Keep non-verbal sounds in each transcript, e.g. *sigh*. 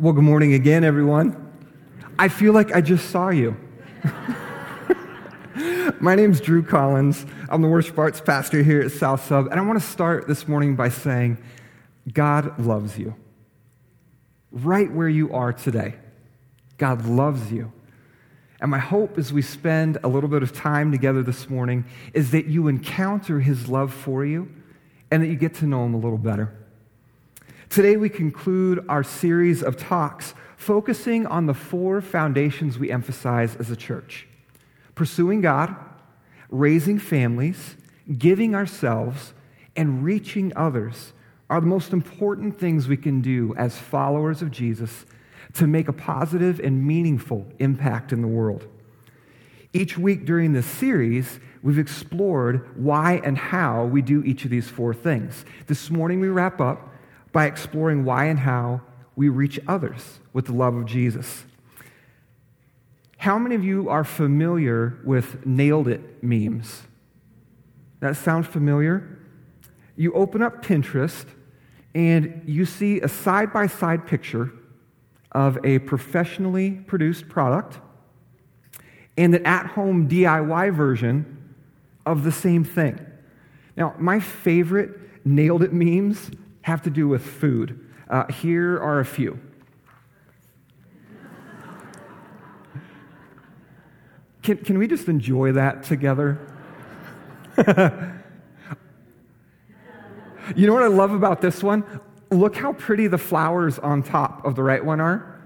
Well, good morning again, everyone. I feel like I just saw you. *laughs* My name is Drew Collins. I'm the worship arts pastor here at South Sub, and I want to start this morning by saying God loves you. Right where you are today, God loves you. And my hope as we spend a little bit of time together this morning is that you encounter his love for you and that you get to know him a little better. Today, we conclude our series of talks focusing on the four foundations we emphasize as a church pursuing God, raising families, giving ourselves, and reaching others are the most important things we can do as followers of Jesus to make a positive and meaningful impact in the world. Each week during this series, we've explored why and how we do each of these four things. This morning, we wrap up by exploring why and how we reach others with the love of Jesus. How many of you are familiar with nailed it memes? That sounds familiar? You open up Pinterest and you see a side by side picture of a professionally produced product and an at home DIY version of the same thing. Now, my favorite nailed it memes have to do with food. Uh, here are a few. Can, can we just enjoy that together? *laughs* you know what I love about this one? Look how pretty the flowers on top of the right one are.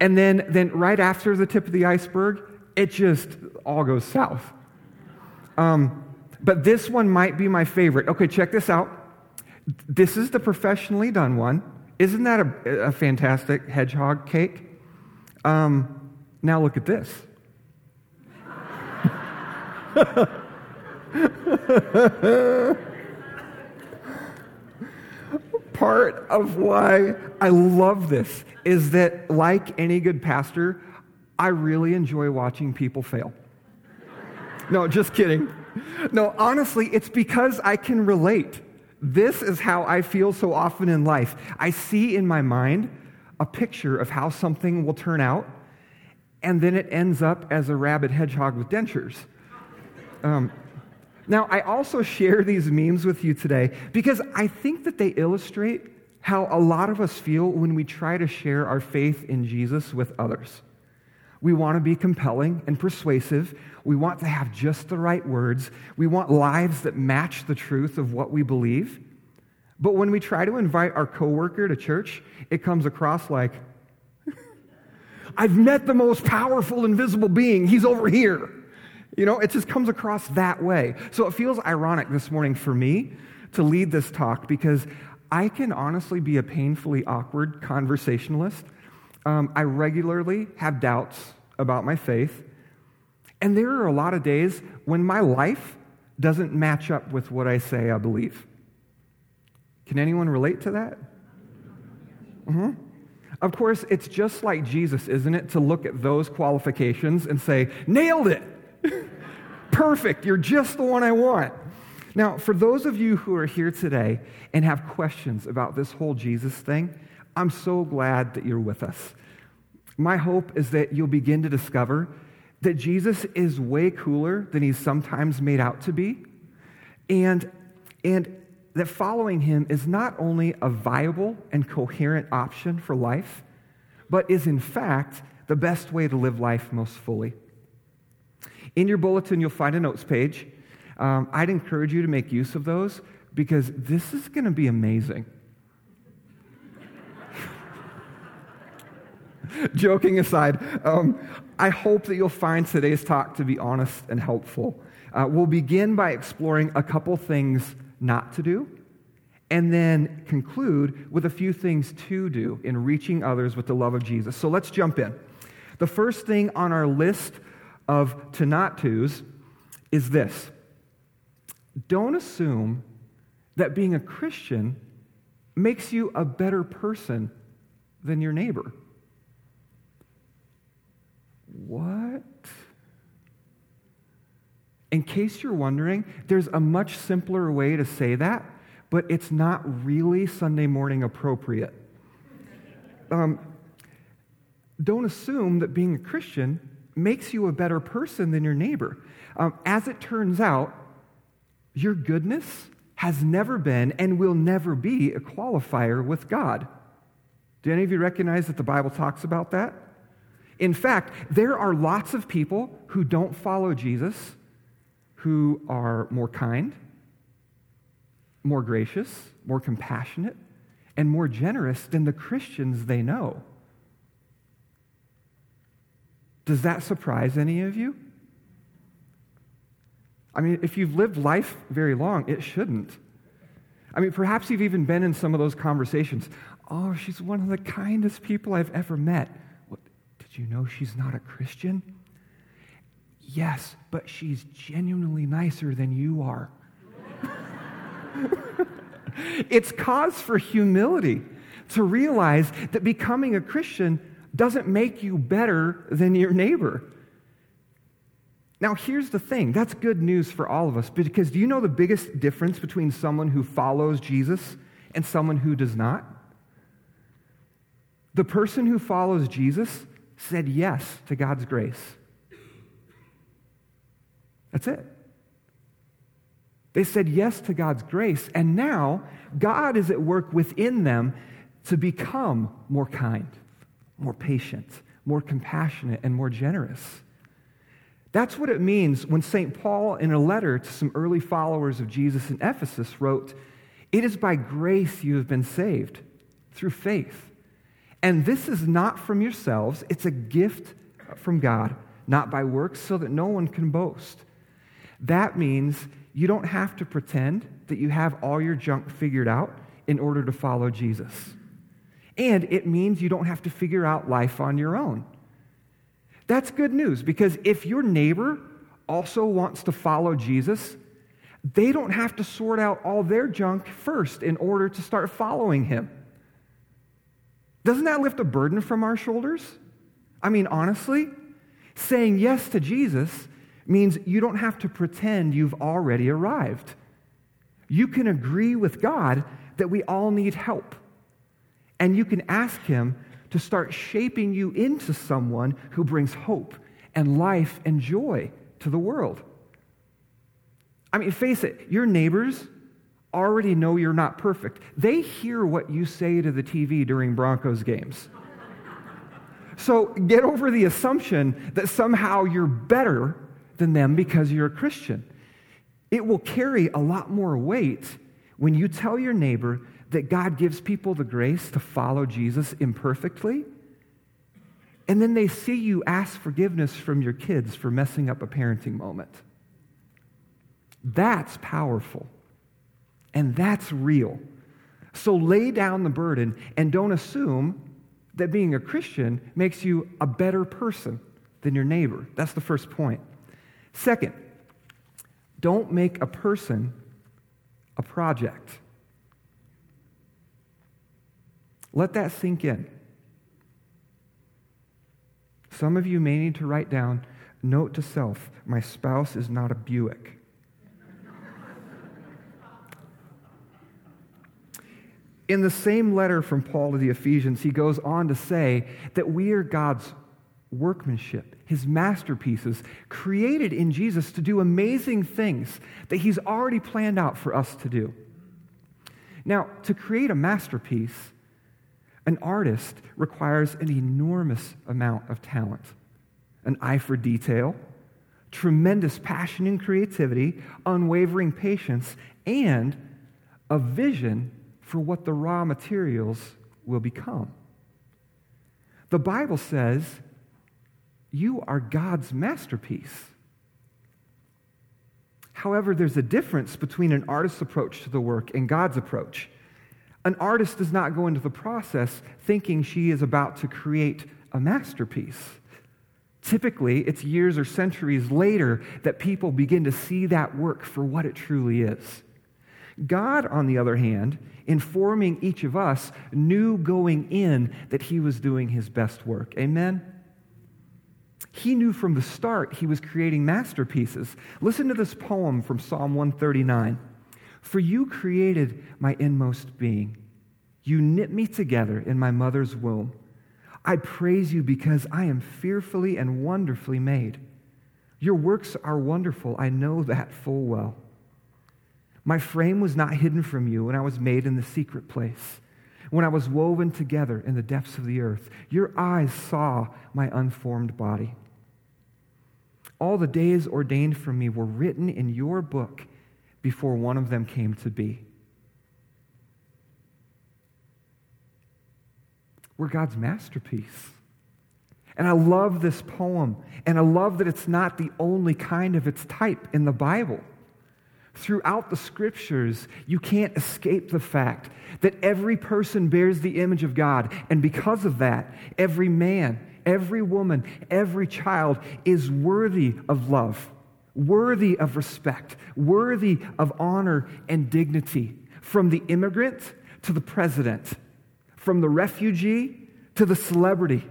And then, then right after the tip of the iceberg, it just all goes south. Um, but this one might be my favorite. Okay, check this out. This is the professionally done one. Isn't that a, a fantastic hedgehog cake? Um, now look at this. *laughs* Part of why I love this is that, like any good pastor, I really enjoy watching people fail. No, just kidding. No, honestly, it's because I can relate. This is how I feel so often in life. I see in my mind a picture of how something will turn out, and then it ends up as a rabid hedgehog with dentures. Um, now, I also share these memes with you today because I think that they illustrate how a lot of us feel when we try to share our faith in Jesus with others. We want to be compelling and persuasive. We want to have just the right words. We want lives that match the truth of what we believe. But when we try to invite our coworker to church, it comes across like, *laughs* I've met the most powerful invisible being. He's over here. You know, it just comes across that way. So it feels ironic this morning for me to lead this talk because I can honestly be a painfully awkward conversationalist um, I regularly have doubts about my faith. And there are a lot of days when my life doesn't match up with what I say I believe. Can anyone relate to that? Mm-hmm. Of course, it's just like Jesus, isn't it, to look at those qualifications and say, nailed it! *laughs* Perfect, you're just the one I want. Now, for those of you who are here today and have questions about this whole Jesus thing, I'm so glad that you're with us. My hope is that you'll begin to discover that Jesus is way cooler than he's sometimes made out to be, and, and that following him is not only a viable and coherent option for life, but is in fact the best way to live life most fully. In your bulletin, you'll find a notes page. Um, I'd encourage you to make use of those because this is going to be amazing. *laughs* Joking aside, um, I hope that you'll find today's talk to be honest and helpful. Uh, we'll begin by exploring a couple things not to do, and then conclude with a few things to do in reaching others with the love of Jesus. So let's jump in. The first thing on our list of to not tos is this don't assume that being a Christian makes you a better person than your neighbor. What? In case you're wondering, there's a much simpler way to say that, but it's not really Sunday morning appropriate. Um, don't assume that being a Christian makes you a better person than your neighbor. Um, as it turns out, your goodness has never been and will never be a qualifier with God. Do any of you recognize that the Bible talks about that? In fact, there are lots of people who don't follow Jesus who are more kind, more gracious, more compassionate, and more generous than the Christians they know. Does that surprise any of you? I mean, if you've lived life very long, it shouldn't. I mean, perhaps you've even been in some of those conversations. Oh, she's one of the kindest people I've ever met. Did you know she's not a Christian? Yes, but she's genuinely nicer than you are. *laughs* it's cause for humility to realize that becoming a Christian doesn't make you better than your neighbor. Now, here's the thing that's good news for all of us because do you know the biggest difference between someone who follows Jesus and someone who does not? The person who follows Jesus said yes to God's grace. That's it. They said yes to God's grace, and now God is at work within them to become more kind, more patient, more compassionate, and more generous. That's what it means when St. Paul, in a letter to some early followers of Jesus in Ephesus, wrote, It is by grace you have been saved, through faith. And this is not from yourselves, it's a gift from God, not by works, so that no one can boast. That means you don't have to pretend that you have all your junk figured out in order to follow Jesus. And it means you don't have to figure out life on your own. That's good news because if your neighbor also wants to follow Jesus, they don't have to sort out all their junk first in order to start following him. Doesn't that lift a burden from our shoulders? I mean, honestly, saying yes to Jesus means you don't have to pretend you've already arrived. You can agree with God that we all need help. And you can ask Him to start shaping you into someone who brings hope and life and joy to the world. I mean, face it, your neighbors already know you're not perfect. They hear what you say to the TV during Broncos games. so get over the assumption that somehow you're better than them because you're a Christian. It will carry a lot more weight when you tell your neighbor that God gives people the grace to follow Jesus imperfectly, and then they see you ask forgiveness from your kids for messing up a parenting moment. That's powerful, and that's real. So lay down the burden and don't assume that being a Christian makes you a better person than your neighbor. That's the first point. Second, don't make a person a project. Let that sink in. Some of you may need to write down note to self my spouse is not a Buick. In the same letter from Paul to the Ephesians, he goes on to say that we are God's workmanship, his masterpieces, created in Jesus to do amazing things that he's already planned out for us to do. Now, to create a masterpiece, an artist requires an enormous amount of talent, an eye for detail, tremendous passion and creativity, unwavering patience, and a vision for what the raw materials will become. The Bible says you are God's masterpiece. However, there's a difference between an artist's approach to the work and God's approach. An artist does not go into the process thinking she is about to create a masterpiece. Typically, it's years or centuries later that people begin to see that work for what it truly is. God, on the other hand, informing each of us, knew going in that he was doing his best work. Amen? He knew from the start he was creating masterpieces. Listen to this poem from Psalm 139 For you created my inmost being, you knit me together in my mother's womb. I praise you because I am fearfully and wonderfully made. Your works are wonderful. I know that full well. My frame was not hidden from you when I was made in the secret place, when I was woven together in the depths of the earth. Your eyes saw my unformed body. All the days ordained for me were written in your book before one of them came to be. We're God's masterpiece. And I love this poem, and I love that it's not the only kind of its type in the Bible. Throughout the scriptures, you can't escape the fact that every person bears the image of God, and because of that, every man, every woman, every child is worthy of love, worthy of respect, worthy of honor and dignity, from the immigrant to the president, from the refugee to the celebrity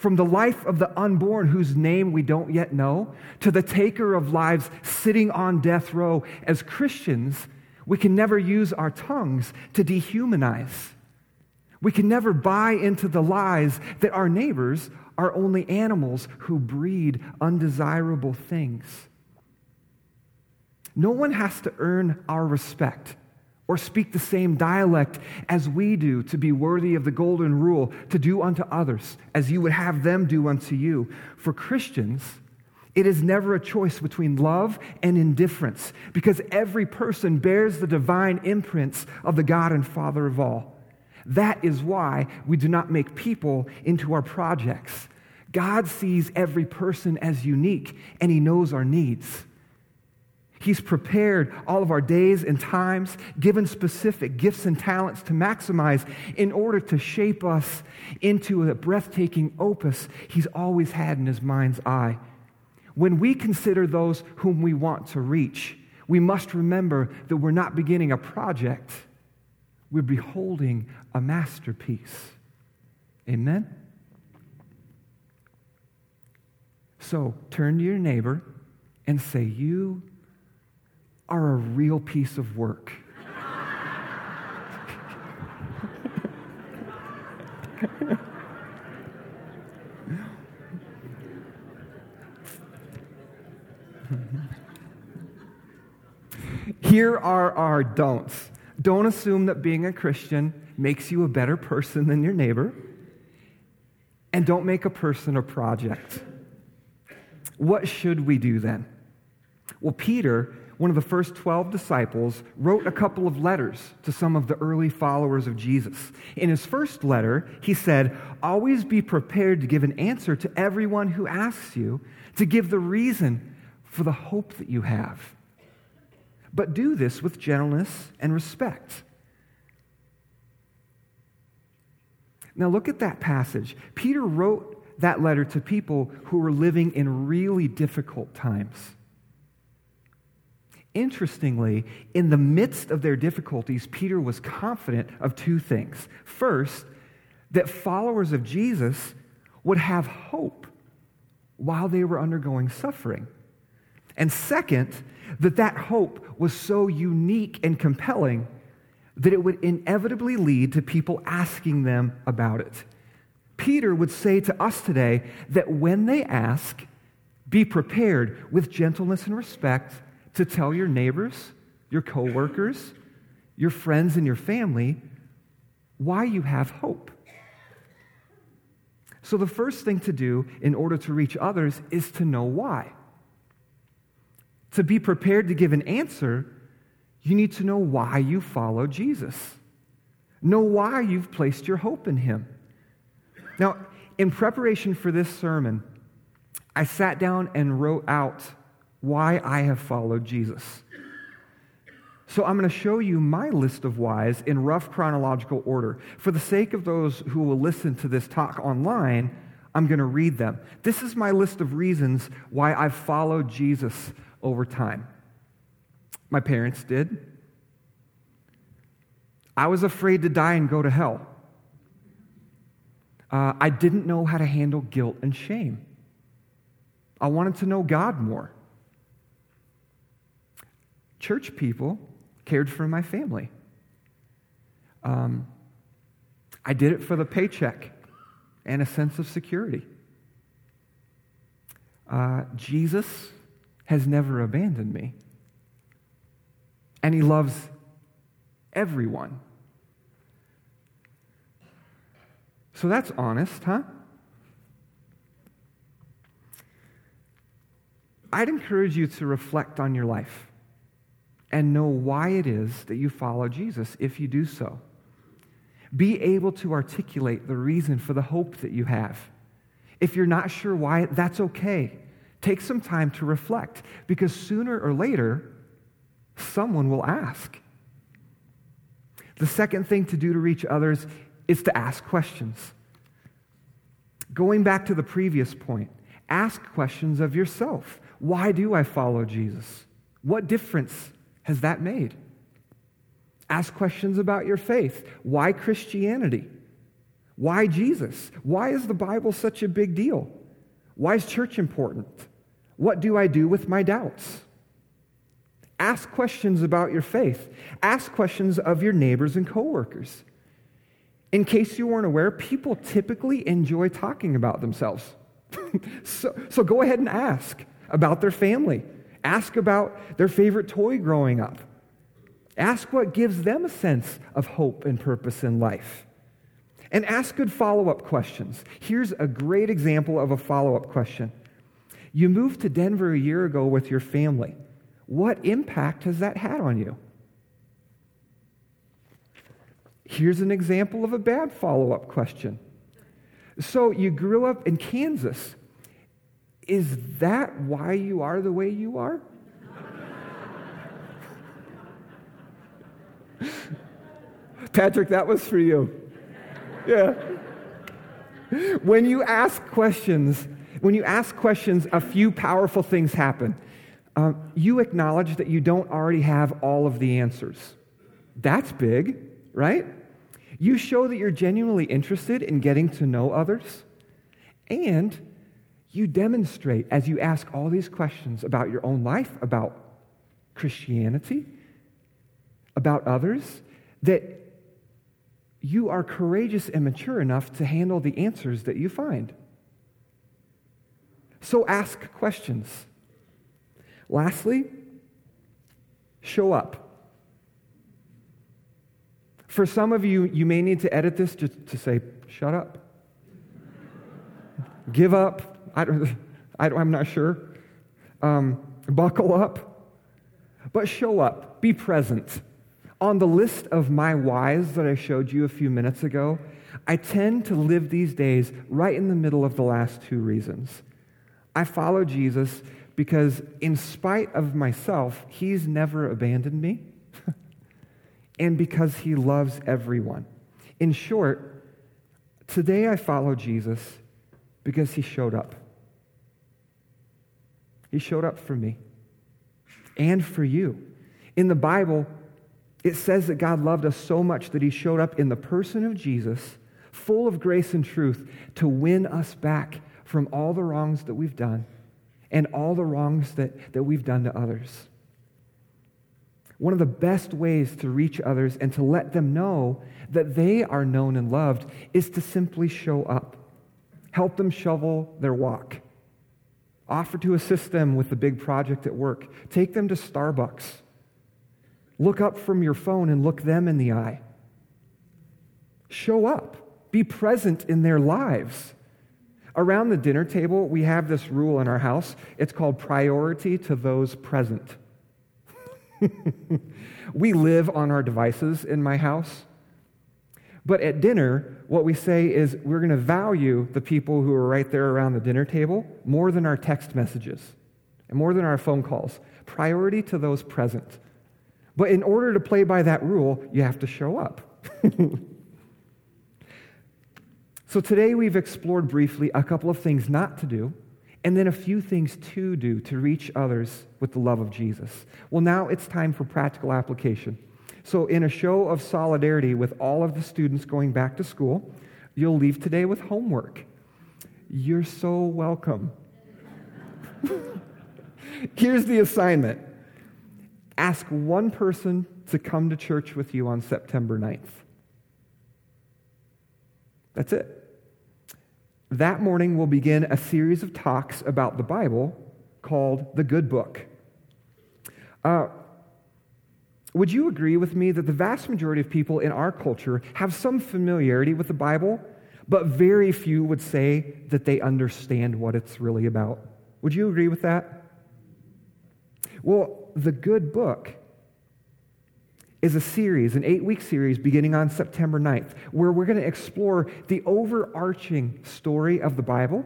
from the life of the unborn, whose name we don't yet know, to the taker of lives sitting on death row, as Christians, we can never use our tongues to dehumanize. We can never buy into the lies that our neighbors are only animals who breed undesirable things. No one has to earn our respect or speak the same dialect as we do to be worthy of the golden rule to do unto others as you would have them do unto you. For Christians, it is never a choice between love and indifference because every person bears the divine imprints of the God and Father of all. That is why we do not make people into our projects. God sees every person as unique and He knows our needs. He's prepared all of our days and times, given specific gifts and talents to maximize in order to shape us into a breathtaking opus He's always had in His mind's eye. When we consider those whom we want to reach, we must remember that we're not beginning a project, we're beholding a masterpiece. Amen? So turn to your neighbor and say, You are a real piece of work. Here are our don'ts. Don't assume that being a Christian makes you a better person than your neighbor. And don't make a person a project. What should we do then? Well, Peter one of the first 12 disciples, wrote a couple of letters to some of the early followers of Jesus. In his first letter, he said, Always be prepared to give an answer to everyone who asks you, to give the reason for the hope that you have. But do this with gentleness and respect. Now, look at that passage. Peter wrote that letter to people who were living in really difficult times. Interestingly, in the midst of their difficulties, Peter was confident of two things. First, that followers of Jesus would have hope while they were undergoing suffering. And second, that that hope was so unique and compelling that it would inevitably lead to people asking them about it. Peter would say to us today that when they ask, be prepared with gentleness and respect to tell your neighbors, your coworkers, your friends, and your family why you have hope. So, the first thing to do in order to reach others is to know why. To be prepared to give an answer, you need to know why you follow Jesus. Know why you've placed your hope in him. Now, in preparation for this sermon, I sat down and wrote out why I have followed Jesus. So I'm going to show you my list of whys in rough chronological order. For the sake of those who will listen to this talk online, I'm going to read them. This is my list of reasons why I've followed Jesus over time. My parents did. I was afraid to die and go to hell. Uh, I didn't know how to handle guilt and shame. I wanted to know God more church people cared for my family. Um, I did it for the paycheck. and a sense of security. Uh, Jesus has never abandoned me, and he loves everyone. So that's honest, huh? I'd encourage you to reflect on your life and know why it is that you follow Jesus if you do so. Be able to articulate the reason for the hope that you have. If you're not sure why, that's okay. Take some time to reflect because sooner or later, someone will ask. The second thing to do to reach others is to ask questions. Going back to the previous point, ask questions of yourself. Why do I follow Jesus? What difference has that made? Ask questions about your faith. Why Christianity? Why Jesus? Why is the Bible such a big deal? Why is church important? What do I do with my doubts? Ask questions about your faith. Ask questions of your neighbors and coworkers. In case you weren't aware, people typically enjoy talking about themselves. *laughs* so, so go ahead and ask about their family. Ask about their favorite toy growing up. Ask what gives them a sense of hope and purpose in life. And ask good follow up questions. Here's a great example of a follow up question You moved to Denver a year ago with your family. What impact has that had on you? Here's an example of a bad follow up question. So, you grew up in Kansas. Is that why you are the way you are? Patrick, that was for you. Yeah. When you ask questions, when you ask questions, a few powerful things happen. Um, you acknowledge that you don't already have all of the answers. That's big, right? You show that you're genuinely interested in getting to know others. And you demonstrate as you ask all these questions about your own life, about Christianity, about others, that you are courageous and mature enough to handle the answers that you find. So ask questions. Lastly, show up. For some of you, you may need to edit this just to say, shut up. *laughs* Give up. I don't, I am not sure. Um, buckle up. But show up. Be present. On the list of my whys that I showed you a few minutes ago, I tend to live these days right in the middle of the last two reasons. I follow Jesus because, in spite of myself, he's never abandoned me, *laughs* and because he loves everyone. In short, today I follow Jesus because he showed up. He showed up for me and for you. In the Bible, it says that God loved us so much that he showed up in the person of Jesus, full of grace and truth, to win us back from all the wrongs that we've done and all the wrongs that, that we've done to others. One of the best ways to reach others and to let them know that they are known and loved is to simply show up. Help them shovel their walk. Offer to assist them with the big project at work. Take them to Starbucks. Look up from your phone and look them in the eye. Show up. Be present in their lives. Around the dinner table, we have this rule in our house. It's called priority to those present. *laughs* we live on our devices in my house. But at dinner, what we say is we're going to value the people who are right there around the dinner table more than our text messages and more than our phone calls. Priority to those present. But in order to play by that rule, you have to show up. *laughs* so today we've explored briefly a couple of things not to do and then a few things to do to reach others with the love of Jesus. Well, now it's time for practical application. So, in a show of solidarity with all of the students going back to school, you'll leave today with homework. You're so welcome. *laughs* Here's the assignment ask one person to come to church with you on September 9th. That's it. that morning we'll begin a series of talks about the Bible called The Good Book. Uh, would you agree with me that the vast majority of people in our culture have some familiarity with the Bible, but very few would say that they understand what it's really about? Would you agree with that? Well, the good book is a series, an eight week series beginning on September 9th, where we're going to explore the overarching story of the Bible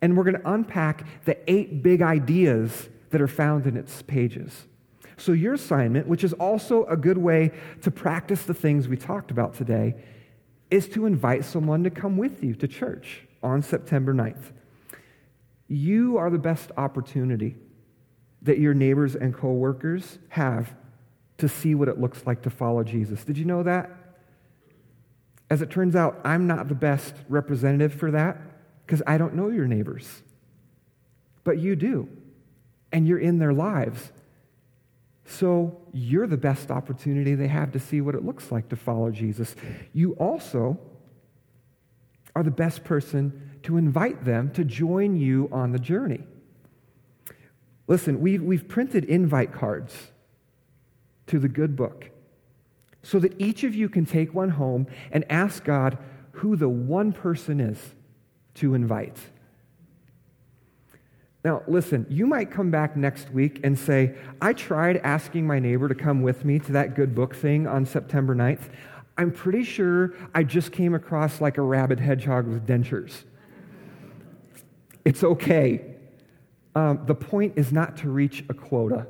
and we're going to unpack the eight big ideas that are found in its pages. So, your assignment, which is also a good way to practice the things we talked about today, is to invite someone to come with you to church on September 9th. You are the best opportunity that your neighbors and coworkers have to see what it looks like to follow Jesus. Did you know that? As it turns out, I'm not the best representative for that because I don't know your neighbors. But you do, and you're in their lives. So you're the best opportunity they have to see what it looks like to follow Jesus. You also are the best person to invite them to join you on the journey. Listen, we've, we've printed invite cards to the good book so that each of you can take one home and ask God who the one person is to invite. Now, listen, you might come back next week and say, I tried asking my neighbor to come with me to that good book thing on September 9th. I'm pretty sure I just came across like a rabid hedgehog with dentures. It's okay um, the point is not to reach a quota.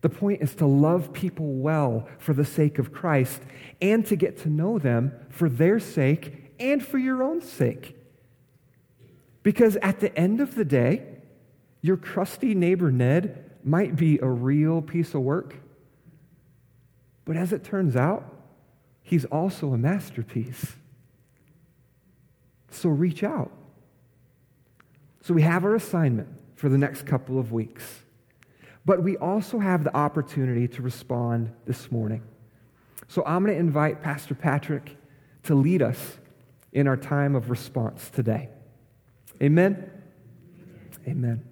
The point is to love people well for the sake of Christ and to get to know them for their sake and for your own sake. Because at the end of the day, your crusty neighbor Ned might be a real piece of work. But as it turns out, he's also a masterpiece. So reach out. So we have our assignment for the next couple of weeks. But we also have the opportunity to respond this morning. So I'm going to invite Pastor Patrick to lead us in our time of response today. Amen? Amen.